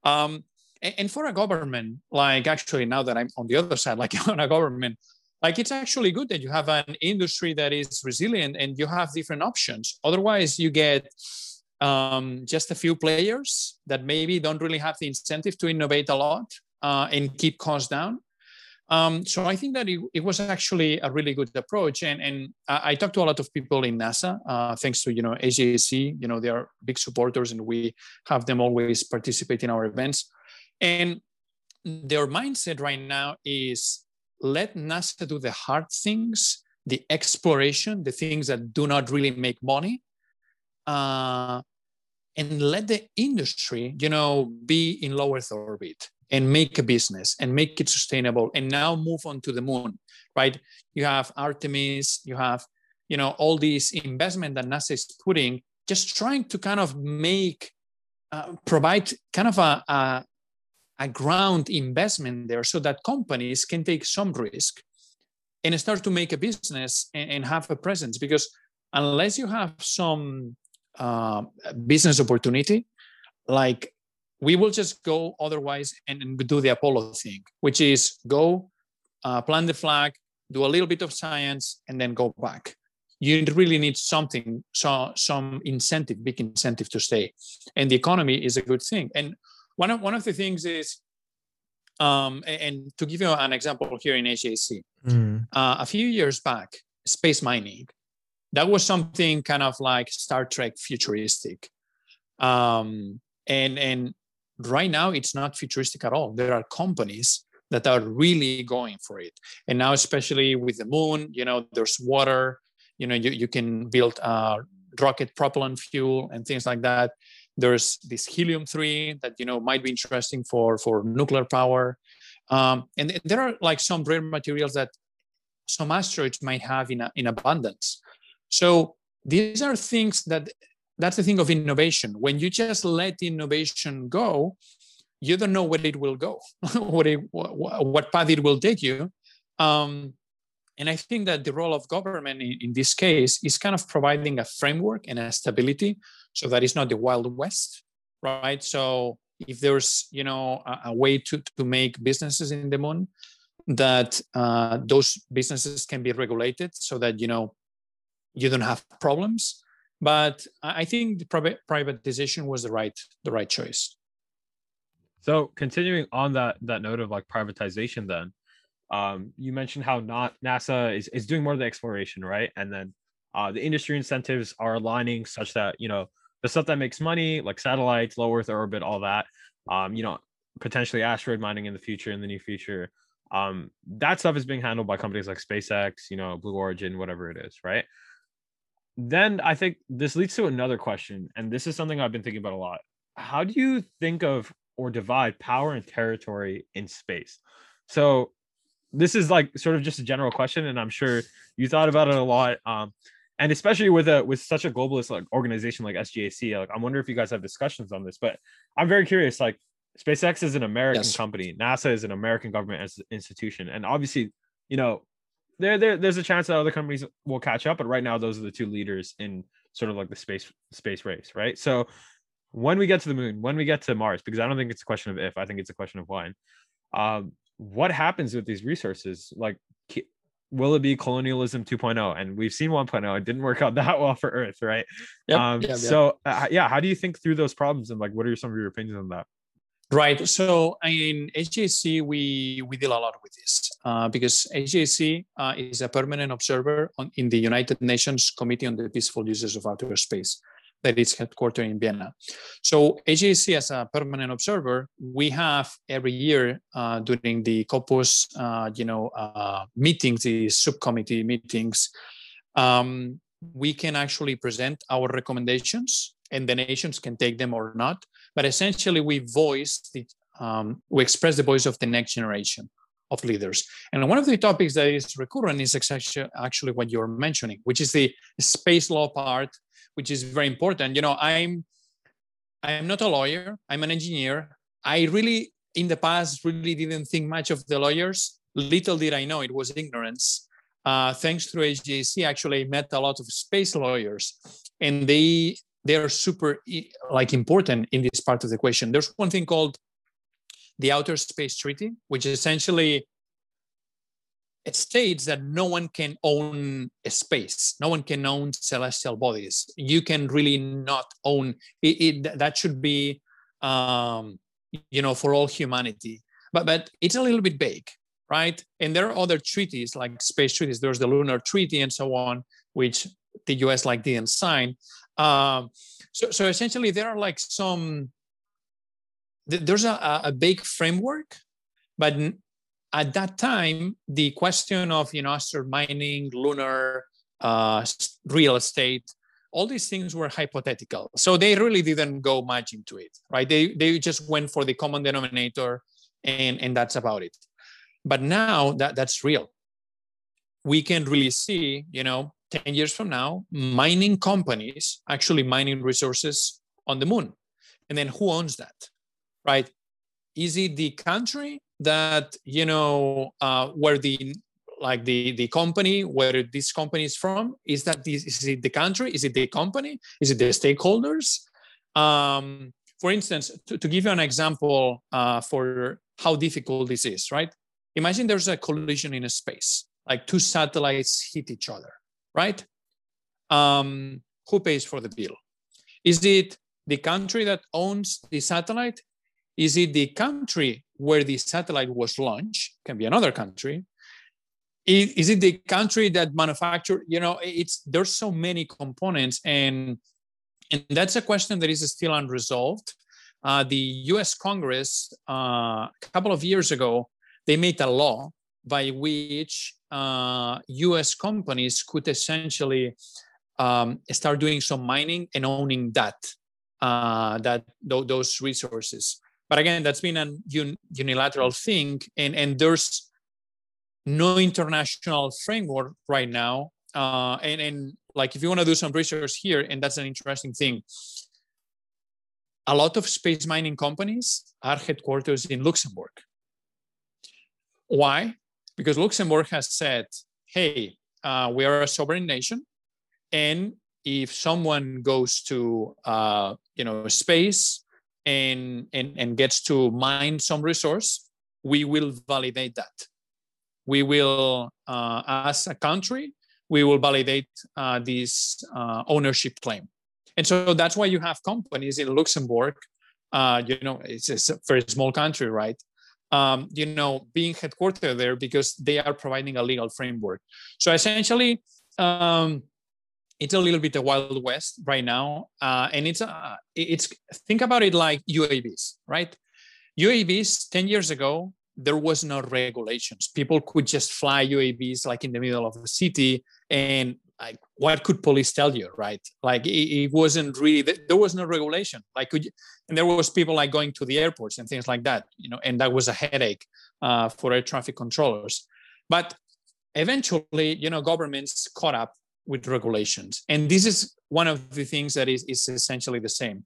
Um, and, and for a government, like actually now that I'm on the other side, like on a government, like it's actually good that you have an industry that is resilient and you have different options. Otherwise, you get um, just a few players that maybe don't really have the incentive to innovate a lot uh, and keep costs down. Um, so I think that it, it, was actually a really good approach. And, and I, I talked to a lot of people in NASA, uh, thanks to, you know, SGAC, you know, they are big supporters and we have them always participate in our events. And their mindset right now is let NASA do the hard things, the exploration, the things that do not really make money. Uh, and let the industry, you know, be in low Earth orbit and make a business and make it sustainable and now move on to the moon right? You have artemis you have you know all these investment that nasa is putting just trying to kind of make uh, provide kind of a, a, a ground investment there so that companies can take some risk and start to make a business and, and have a presence. Because unless you have some uh, business opportunity like we will just go otherwise and, and do the Apollo thing, which is go uh, plant the flag, do a little bit of science, and then go back. You really need something, so, some incentive, big incentive to stay. And the economy is a good thing. And one of one of the things is um, and to give you an example here in SGAC, mm. uh, a few years back, space mining, that was something kind of like Star Trek futuristic. Um, and, and right now, it's not futuristic at all. There are companies that are really going for it. And now, especially with the moon, you know, there's water, you know, you, you can build uh, rocket propellant fuel and things like that. There's this helium three that you know might be interesting for for nuclear power, um, and there are like some rare materials that some asteroids might have in, in abundance. So these are things that that's the thing of innovation. When you just let innovation go, you don't know where it will go, what, it, what, what path it will take you. Um, and I think that the role of government in, in, this case is kind of providing a framework and a stability so that it's not the wild west right so if there's you know a, a way to, to make businesses in the moon that uh, those businesses can be regulated so that you know you don't have problems but i think the privatization was the right the right choice so continuing on that that note of like privatization then um, you mentioned how not nasa is, is doing more of the exploration right and then uh, the industry incentives are aligning such that you know the stuff that makes money, like satellites, low Earth orbit, all that. Um, you know, potentially asteroid mining in the future, in the near future. Um, that stuff is being handled by companies like SpaceX, you know, Blue Origin, whatever it is, right? Then I think this leads to another question, and this is something I've been thinking about a lot. How do you think of or divide power and territory in space? So this is like sort of just a general question, and I'm sure you thought about it a lot. Um, and especially with a with such a globalist like organization like SGAC, like I wonder if you guys have discussions on this. But I'm very curious. Like SpaceX is an American yes. company, NASA is an American government institution, and obviously, you know, there, there there's a chance that other companies will catch up. But right now, those are the two leaders in sort of like the space space race, right? So when we get to the moon, when we get to Mars, because I don't think it's a question of if, I think it's a question of when. Um, what happens with these resources? Like, will it be colonialism 2.0 and we've seen 1.0 it didn't work out that well for earth right yep, um yep, so uh, yeah how do you think through those problems and like what are some of your opinions on that right so in SGAC we we deal a lot with this uh, because SGAC uh, is a permanent observer on, in the united nations committee on the peaceful uses of outer space that is headquartered in Vienna. So SGAC as a permanent observer, we have every year uh, during the COPUOS, uh, you know, uh, meetings, the subcommittee meetings, um, we can actually present our recommendations and the nations can take them or not. But essentially we voice the, um, we express the voice of the next generation of leaders. And one of the topics that is recurrent is actually what you're mentioning, which is the space law part which is very important. You know, I'm I'm not a lawyer. I'm an engineer. I really, in the past, really didn't think much of the lawyers. Little did I know it was ignorance. Uh, thanks to SGAC, actually, I met a lot of space lawyers, and they they are super like important in this part of the question. There's one thing called the Outer Space Treaty, which essentially it states that no one can own a space. No one can own celestial bodies. You can really not own it, it that should be um, you know for all humanity. But but it's a little bit vague right? And there are other treaties like space treaties. There's the lunar treaty and so on which the us like didn't sign um, so, so essentially there are like some there's a, a big framework but at that time, the question of you know asteroid mining, lunar, uh, real estate, all these things were hypothetical. So they really didn't go much into it, right? They they just went for the common denominator, and and that's about it. But now that that's real. We can really see, you know, 10 years from now, mining companies actually mining resources on the moon. And then who owns that? Right? Is it the country that you know uh, where the like the the company where this company is from is that is it the country is it the company is it the stakeholders um, for instance to, to, give you an example uh, for how difficult this is right imagine there's a collision in a space like two satellites hit each other right um, who pays for the bill is it the country that owns the satellite is it the country where the satellite was launched? Can be another country. Is, is it the country that manufactured? You know, it's there's so many components, and and that's a question that is still unresolved. Uh, the U.S. Congress uh, a couple of years ago they made a law by which uh, U.S. companies could essentially um, start doing some mining and owning that uh, that th- those resources. But again, that's been a un- unilateral thing, and and there's no international framework right now. Uh, and and like if you want to do some research here, and that's an interesting thing. A lot of space mining companies are headquarters in Luxembourg. Why? Because Luxembourg has said, "Hey, uh, we are a sovereign nation, and if someone goes to uh, you know space and, and and gets to mine some resource we will validate that. We will uh, as a country we will validate uh, this uh, ownership claim. And so that's why you have companies in luxembourg uh, you know it's, it's, a very small country right um, you know being headquartered there because they are providing a legal framework. So essentially um, it's a little bit the wild west right now uh, and it's uh, it's think about it like uavs right? Uavs 10 years ago there was no regulations. People could just fly uavs like in the middle of the city and like what could police tell you right like it, it wasn't really there was no regulation like could you, and there was people like going to the airports and things like that you know and that was a headache uh, for air traffic controllers but eventually you know governments caught up with regulations. And this is one of the things that is, is essentially the same.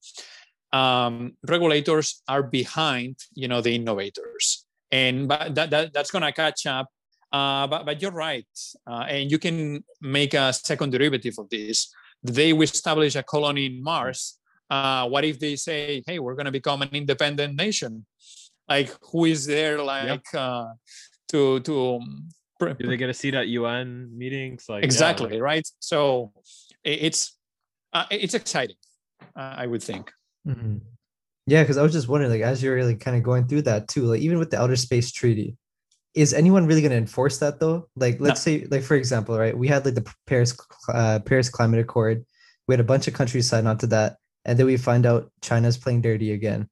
Um, regulators are behind, you know, the innovators, and but that, that that's going to catch up. Uh, but but you're right, uh, and you can make a second derivative of this. The day we establish a colony in Mars, uh, what if they say, "Hey, we're going to become an independent nation"? Like, who is there, like, yep. Uh, to to um, do they get a seat at UN meetings? Like exactly yeah. right. So it's uh, it's exciting, uh, I would think. Mm-hmm. Yeah, because I was just wondering, like, as you're really kind of going through that too, like even with the Outer Space Treaty, is anyone really going to enforce that though? Like, let's no. say, like for example, right, we had like the Paris uh, Paris Climate Accord, we had a bunch of countries sign on to that, and then we find out China's playing dirty again.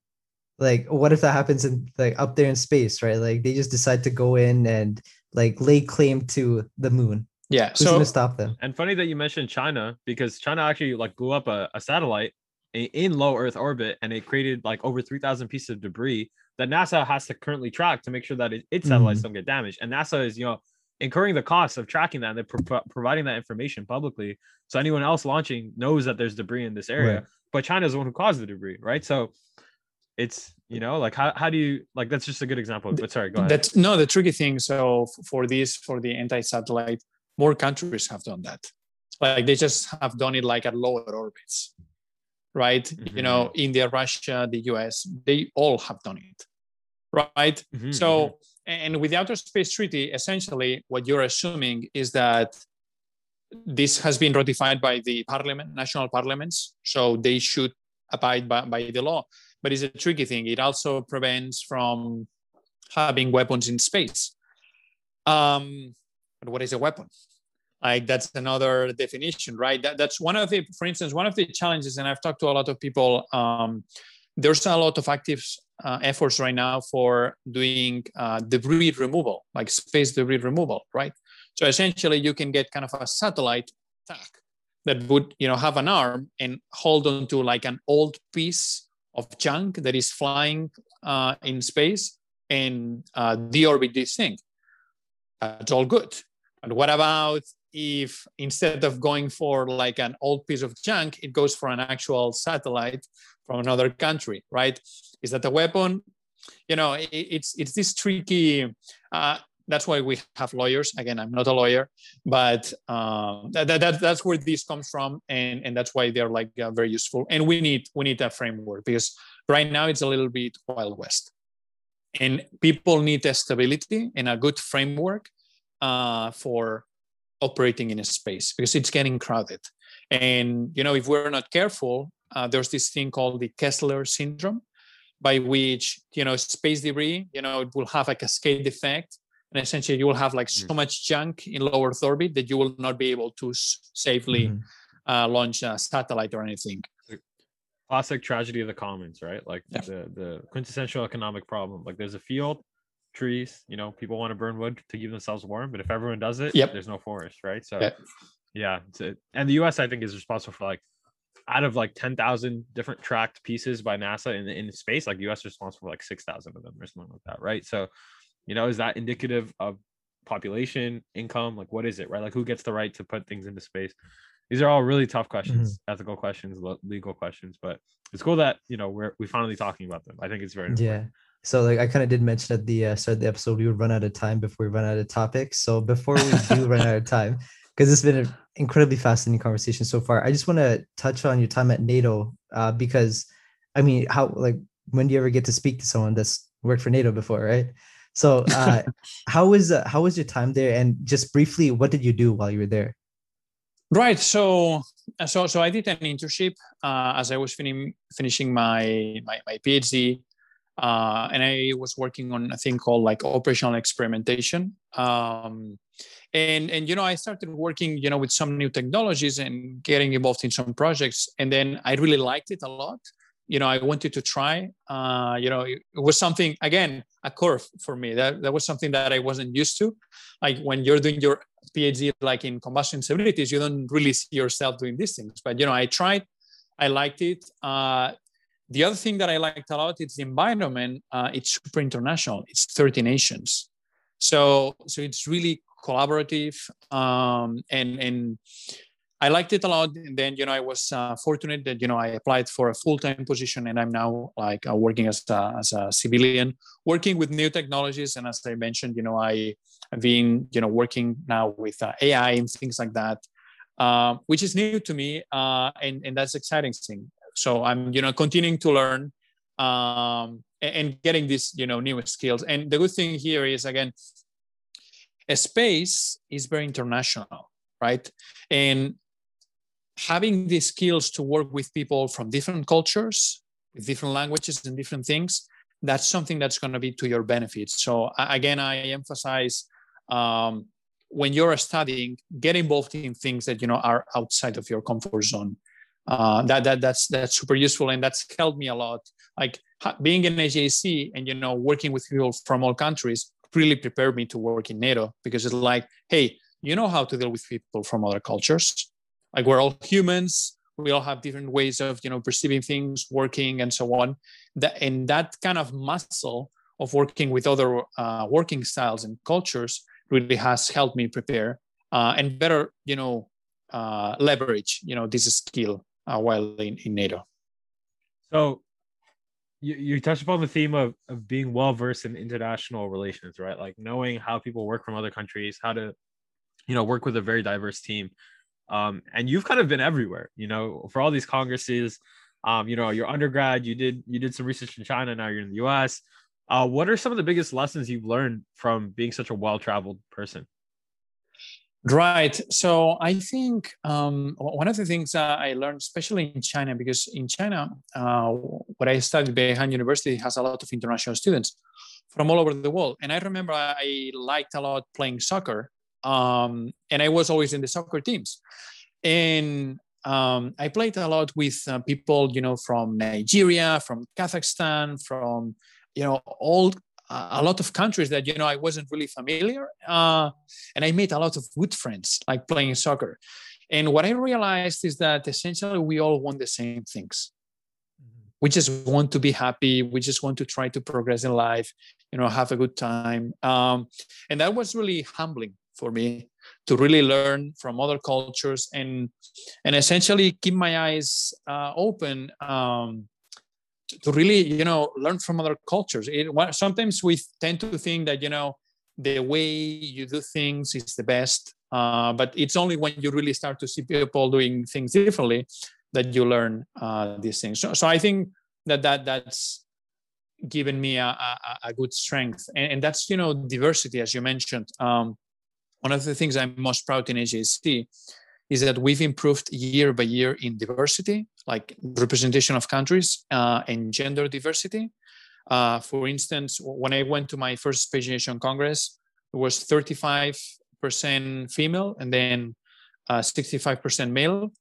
Like, what if that happens in like up there in space, right? Like they just decide to go in and like lay claim to the moon. Yeah. Who's so gonna stop them? And funny that you mentioned China because China actually like blew up a, a satellite in low Earth orbit and it created like over 3,000 pieces of debris that NASA has to currently track to make sure that it, its satellites mm-hmm. don't get damaged. And NASA is, you know, incurring the cost of tracking that and they're pro- providing that information publicly. So anyone else launching knows that there's debris in this area. Right. But China is the one who caused the debris, right? So it's you know like how, how do you like that's just a good example but sorry go ahead that's no the tricky thing so for this for the anti-satellite more countries have done that like they just have done it like at lower orbits right mm-hmm. you know india russia the us they all have done it right mm-hmm, so mm-hmm. and with the outer space treaty essentially what you're assuming is that this has been ratified by the parliament national parliaments so they should abide by, by the law but it's a tricky thing. It also prevents from having weapons in space. Um, but what is a weapon? Like that's another definition, right? That, that's one of the, for instance, one of the challenges, and I've talked to a lot of people. Um, there's a lot of active uh, efforts right now for doing uh, debris removal, like space debris removal, right? So essentially, you can get kind of a satellite attack that would, you know, have an arm and hold on to like an old piece of junk that is flying uh, in space and uh, deorbit this thing. That's all good. But what about if instead of going for like an old piece of junk, it goes for an actual satellite from another country, right? Is that a weapon? You know, it, it's it's this tricky. Uh, that's why we have lawyers. Again, I'm not a lawyer, but um, that, that, that's where this comes from, and and that's why they're like uh, very useful. And we need we need a framework because right now it's a little bit wild west, and people need a stability and a good framework uh, for operating in a space because it's getting crowded. And you know, if we're not careful, uh, there's this thing called the Kessler syndrome, by which you know space debris you know it will have a cascade effect and essentially you will have like so mm. much junk in low earth orbit that you will not be able to safely mm-hmm. uh, launch a satellite or anything classic tragedy of the commons right like yeah. the the quintessential economic problem like there's a field trees you know people want to burn wood to keep themselves warm but if everyone does it yep. there's no forest right so yep. yeah and the us i think is responsible for like out of like 10,000 different tracked pieces by NASA in in space, like US is responsible for like 6,000 of them or something like that, right? So, you know, is that indicative of population, income? Like, what is it, right? Like, who gets the right to put things into space? These are all really tough questions, mm-hmm. ethical questions, legal questions, but it's cool that you know we're we finally talking about them. I think it's very important. yeah. So like I kind of did mention at the uh, start of the episode, we would run out of time before we run out of topics. So before we do run out of time, because it's been an incredibly fascinating conversation so far. I just want to touch on your time at NATO uh, because, I mean, how like when do you ever get to speak to someone that's worked for NATO before, right? So, uh, how was uh, how was your time there? And just briefly, what did you do while you were there? Right. So, so, so I did an internship uh, as I was fin- finishing my, my my PhD, uh, and I was working on a thing called like operational experimentation. Um, and and you know i started working you know with some new technologies and getting involved in some projects. And then i really liked it a lot. You know i wanted to try uh, you know it, was something again a curve for me. That, that was something that i wasn't used to. Like when you're doing your phd like in combustion stabilities you don't really see yourself doing these things. But you know i tried i liked it. Uh, the other thing that i liked a lot is the environment uh, it's super international it's 30 nations so so it's really collaborative um, and and I liked it a lot. And then you know I was uh, fortunate that you know I applied for a full time position, and I'm now like uh, working as a, as a civilian, working with new technologies. And as I mentioned, you know I have been you know working now with uh, AI and things like that, uh, which is new to me, uh, and and that's exciting thing. So I'm you know continuing to learn um, and getting these you know new skills. And the good thing here is again a space is very international, right? And having the skills to work with people from different cultures, with different languages and different things, that's something that's going to be to your benefit. So again, I emphasize um, when you're studying, get involved in things that you know are outside of your comfort zone. Uh, that that that's that's super useful, and that's helped me a lot. Like being in SGAC and you know working with people from all countries really prepared me to work in NATO because it's like, hey, you know how to deal with people from other cultures. Like we're all humans. We all have different ways of, you know, perceiving things, working, and so on. That and that kind of muscle of working with other uh, working styles and cultures really has helped me prepare uh, and better, you know, uh, leverage, you know, this skill uh, while in, in NATO. So you, you touched upon the theme of, of being well versed in international relations, right? Like knowing how people work from other countries, how to, you know, work with a very diverse team. Um, and you've kind of been everywhere, you know, for all these congresses. Um, you know, your undergrad, you did you did some research in China. Now you're in the U.S. Uh, what are some of the biggest lessons you've learned from being such a well-traveled person? Right. So I think um, one of the things I learned, especially in China, because in China, uh, what I studied, Beihang University has a lot of international students from all over the world. And I remember I liked a lot playing soccer, um, and I was always in the soccer teams. And um, I played a lot with uh, people, you know, from Nigeria, from Kazakhstan, from you know all a lot of countries that you know I wasn't really familiar, uh, and I made a lot of good friends, like playing soccer. And what I realized is that essentially we all want the same things. Mm-hmm. We just want to be happy. We just want to try to progress in life, you know, have a good time. Um, and that was really humbling for me to really learn from other cultures and and essentially keep my eyes uh, open um, to really you know learn from other cultures. It, sometimes we tend to think that you know the way you do things is the best uh, but it's only when you really start to see people doing things differently that you learn uh, these things. So, so i think that that that's given me a, a, a good strength. And, and, that's you know diversity as you mentioned. Um, one of the things i'm most proud in SGAC is that we've improved year by year in diversity, like representation of countries uh, and gender diversity. Uh, for instance, when I went to my first Space Generation Congress, it was 35% female and then uh, 65% male.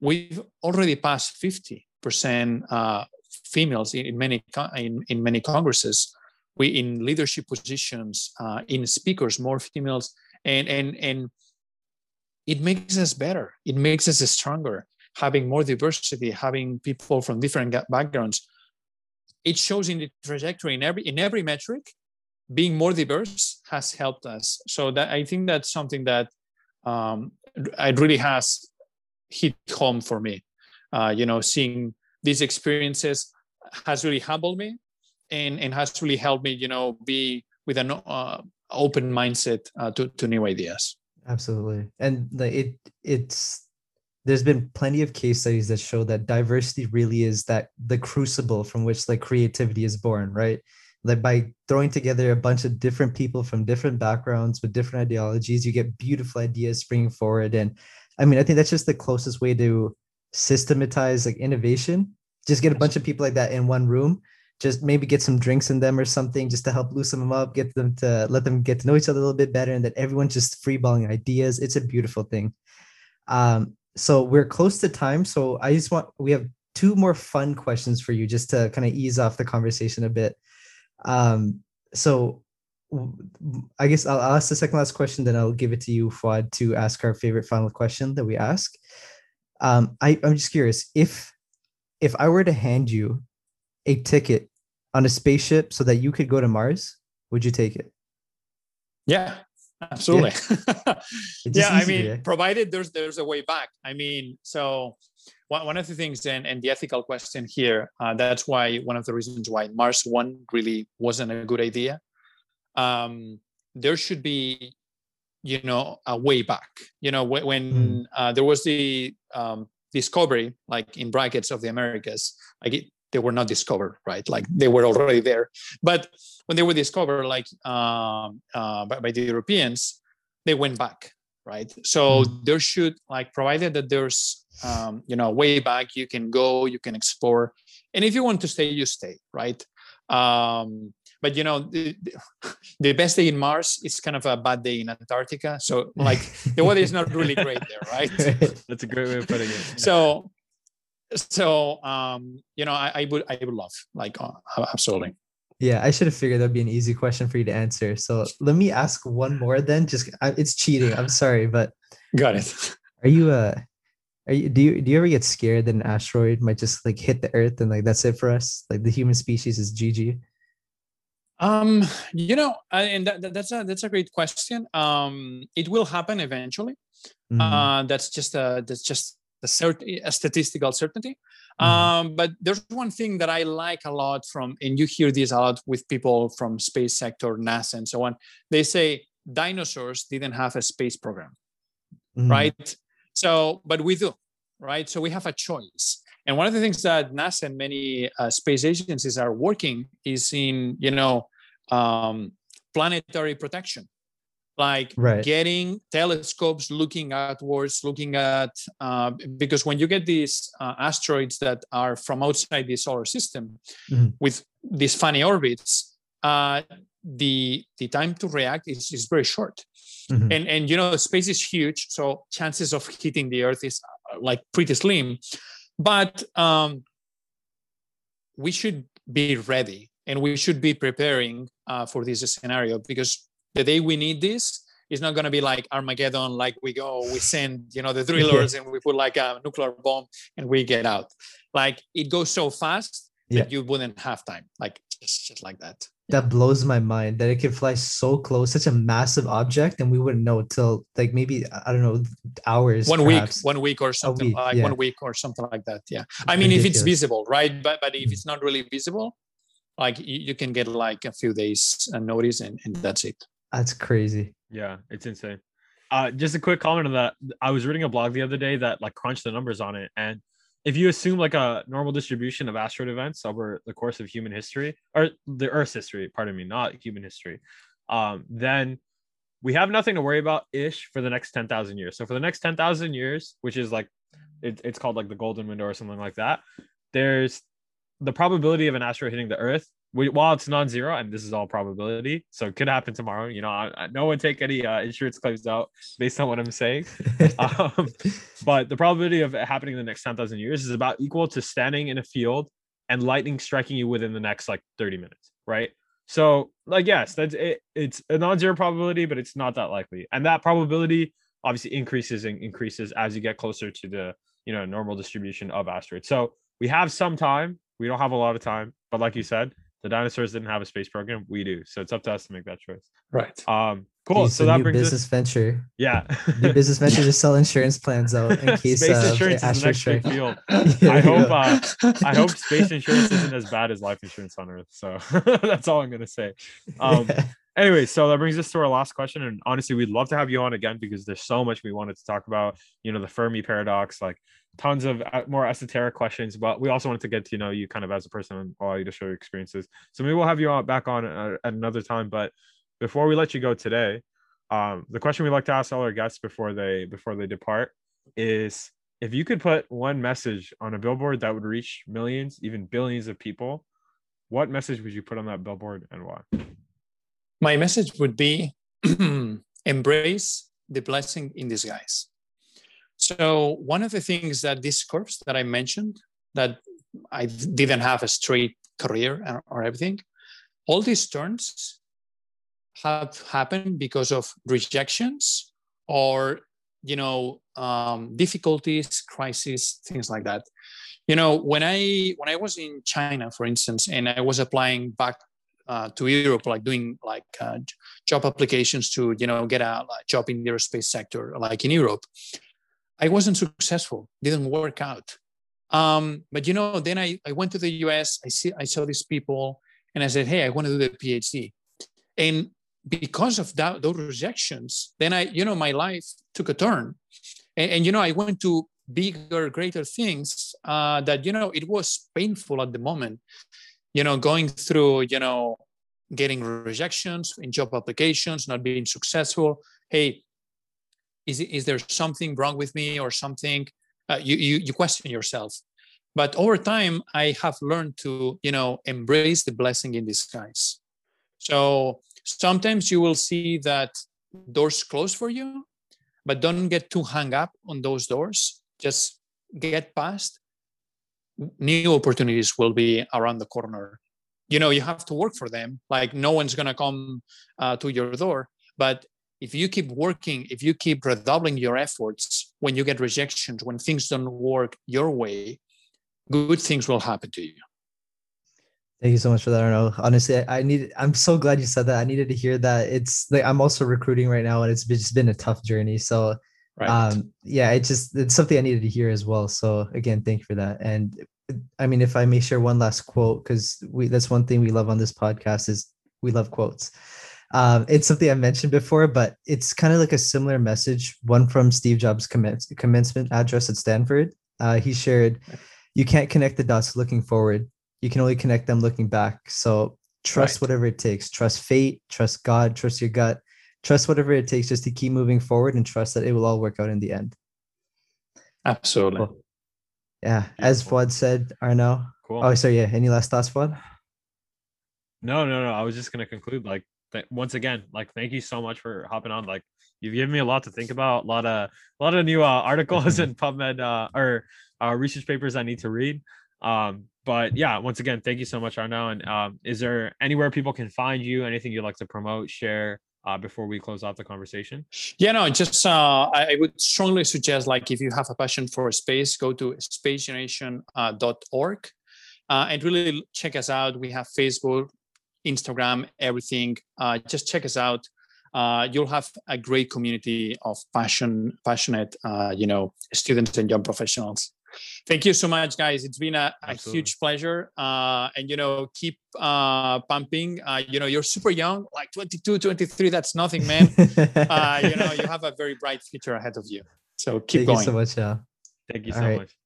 We've already passed 50% uh, females in, in, many in, in many congresses. We in leadership positions, uh, in speakers, more females, and and and it makes us better. It makes us stronger. Having more diversity, having people from different backgrounds, it shows in the trajectory in every in every metric. Being more diverse has helped us. So that I think that's something that um, it really has hit home for me. Uh, you know, seeing these experiences has really humbled me, and and has really helped me. You know, be with an uh, open mindset uh, to to new ideas. Absolutely. And it it's there's been plenty of case studies that show that diversity really is that the crucible from which like creativity is born, right? Like by throwing together a bunch of different people from different backgrounds with different ideologies, you get beautiful ideas springing forward. And I mean, I think that's just the closest way to systematize like innovation. Just get a bunch of people like that in one room just maybe get some drinks in them or something just to help loosen them up, get them to let them get to know each other a little bit better, and that everyone's just freeballing ideas. It's a beautiful thing. Um, so we're close to time. So I just want we have two more fun questions for you just to kind of ease off the conversation a bit. Um, so I guess I'll ask the second last question, then I'll give it to you, Fuad, to ask our favorite final question that we ask. Um, I, I'm just curious if if I were to hand you a ticket on a spaceship so that you could go to Mars, would you take it? Yeah, absolutely. Yeah, yeah I mean, yeah. provided there's there's a way back. I mean, so one, one of the things and, and the ethical question here, uh, that's why one of the reasons why Mars One really wasn't a good idea. Um, there should be, you know, a way back. You know, when, when mm. uh, there was the um, discovery, like in brackets of the Americas, like it, they were not discovered, right? Like they were already there. But when they were discovered, like um, uh, by, by, the Europeans, they went back, right? So mm-hmm. there should like provided that there's um, you know way back, you can go, you can explore, and if you want to stay, you stay, right? Um, but you know the, the, best day in mars is kind of a bad day in antarctica so like the weather is not really great there right that's a great way of putting it so so um you know i, I would i would love like uh, absolutely. Yeah i should have figured that'd be an easy question for you to answer. So let me ask one more then just it's cheating i'm sorry but got it. are you uh are you do you do you ever get scared that an asteroid might just like hit the earth and like that's it for us? Like the human species is gg um you know and that, that's a that's a great question. Um it will happen eventually. Mm-hmm. uh that's just a that's just the cert- a statistical certainty. Mm-hmm. Um, but there's one thing that I like a lot from, and you hear this a lot with people from space sector, NASA, and so on. They say dinosaurs didn't have a space program, mm-hmm. right? So, but we do, right? So we have a choice. And one of the things that NASA and many uh, space agencies are working is in, you know, um, planetary protection like right. getting telescopes looking outwards looking at uh, because when you get these uh, asteroids that are from outside the solar system mm-hmm. with these funny orbits uh, the the time to react is, is very short mm-hmm. and and you know space is huge so chances of hitting the earth is uh, like pretty slim but um, we should be ready and we should be preparing uh, for this scenario because the day we need this it's not going to be like armageddon like we go we send you know the drillers yeah. and we put like a nuclear bomb and we get out like it goes so fast yeah. that you wouldn't have time like just, just like that that blows my mind that it can fly so close such a massive object and we wouldn't know till like maybe i don't know hours one perhaps. week one week or something week, like yeah. one week or something like that yeah i mean Ridiculous. if it's visible right but but if mm. it's not really visible like you, you can get like a few days notice and, and that's it that's crazy. Yeah, it's insane. Uh, just a quick comment on that. I was reading a blog the other day that like crunched the numbers on it, and if you assume like a normal distribution of asteroid events over the course of human history or the Earth's history, pardon me, not human history, um, then we have nothing to worry about ish for the next 10,000 years. So for the next 10,000 years, which is like it, it's called like the golden window or something like that, there's the probability of an asteroid hitting the Earth. While it's non-zero, and this is all probability, so it could happen tomorrow. You know, I, I, no one take any uh, insurance claims out based on what I'm saying. um, but the probability of it happening in the next ten thousand years is about equal to standing in a field and lightning striking you within the next like thirty minutes, right? So, like, yes, that's it. It's a non-zero probability, but it's not that likely, and that probability obviously increases and increases as you get closer to the you know normal distribution of asteroids. So we have some time. We don't have a lot of time, but like you said, the dinosaurs didn't have a space program. We do, so it's up to us to make that choice. Right. Um. Cool. so that brings business us, venture. Yeah. new business venture to sell insurance plans out in case space uh, insurance is the next big field. yeah, I hope. Uh, I hope space insurance isn't as bad as life insurance on Earth. So that's all I'm gonna say. Um. Yeah. Anyway, so that brings us to our last question. And honestly, we'd love to have you on again because there's so much we wanted to talk about. You know, the Fermi paradox, like tons of uh, more esoteric questions, but we also wanted to get to know you kind of as a person and allow you to share your experiences. So maybe we'll have you back on uh, at another time. But before we let you go today, um, the question we like to ask all our guests before they before they depart is if you could put one message on a billboard that would reach millions, even billions of people, what message would you put on that billboard and why? My message would be embrace the blessing in disguise. So one of the things that this course that I mentioned, that I didn't have a straight career or everything, all these turns have happened because of rejections or you know um, difficulties, crises, things like that. You know, when I when I was in China, for instance, and I was applying back uh, to Europe, like doing like uh, job applications to you know get a like, job in the aerospace sector, like in Europe. I wasn't successful, didn't work out. Um, but you know, then I, I went to the US, I see I saw these people and I said, Hey, I want to do the PhD. And because of that, those rejections, then I, you know, my life took a turn. And, and you know, I went to bigger, greater things uh, that, you know, it was painful at the moment, you know, going through, you know, getting rejections in job applications, not being successful. Hey, is, is there something wrong with me or something uh, you, you you question yourself. But over time i have learned to you know embrace the blessing in disguise. So sometimes you will see that doors close for you but don't get too hung up on those doors. Just get past. New opportunities will be around the corner. You know you have to work for them. Like no one's to come uh, to your door but if you keep working, if you keep redoubling your efforts, when you get rejections, when things don't work your way, good things will happen to you. Thank you so much for that, Arnau. Honestly, I, I need. I'm so glad you said that. I needed to hear that. It's like I'm also recruiting right now, and it's just been a tough journey. So, right. um, yeah, it just it's something I needed to hear as well. So again, thank you for that. And I mean, if I may share one last quote, because we that's one thing we love on this podcast is we love quotes. Um, it's something I mentioned before, but it's kind of like a similar message. One from Steve Jobs' commence, commencement address at Stanford. Uh, he shared, "You can't connect the dots looking forward. You can only connect them looking back. So trust right. whatever it takes. Trust fate. Trust God. Trust your gut. Trust whatever it takes just to keep moving forward and trust that it will all work out in the end." Absolutely. Cool. Yeah, Beautiful. as Fuad said, Arnau. Cool. Oh, so yeah. Any last thoughts, Fuad? No, no, no. I was just gonna conclude like th- once again, like thank you so much for hopping on. Like you've given me a lot to think about, a lot of a lot of new uh, articles and PubMed uh, or uh, research papers I need to read. Um, but yeah, once again, thank you so much, Arnau. And um, is there anywhere people can find you? Anything you'd like to promote, share? Uh, before we close out the conversation? Yeah, no, just uh, I, I, would strongly suggest like if you have a passion for space, go to spacegeneration.org uh, uh, and really check us out. We have Facebook, Instagram, everything. Uh, just check us out. Uh, you'll have a great community of passion, passionate, uh, you know, students and young professionals. Thank you so much, guys. It's been a, a huge pleasure. Uh, and, you know, keep uh, pumping. Uh, you know, you're super young, like 22, 23. That's nothing, man. uh, you know, you have a very bright future ahead of you. So keep Thank going. Thank you so much. Yeah. Thank you so right. much.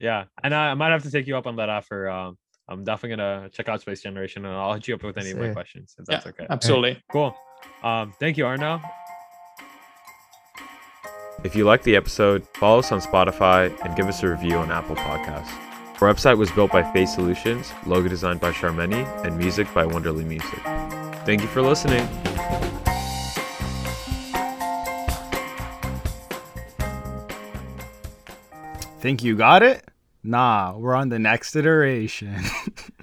Yeah. And I, I, might have to take you up on that offer. Um, I'm definitely gonna check out Space Generation and I'll hit you up with any of my questions if that's yeah, okay. Absolutely. Cool. Um, thank you, Arnau. If you like the episode, follow us on Spotify and give us a review on Apple Podcasts. Our website was built by Face Solutions, logo designed by Charmeni, and music by Wonderly Music. Thank you for listening. Think you got it? Nah, we're on the next iteration.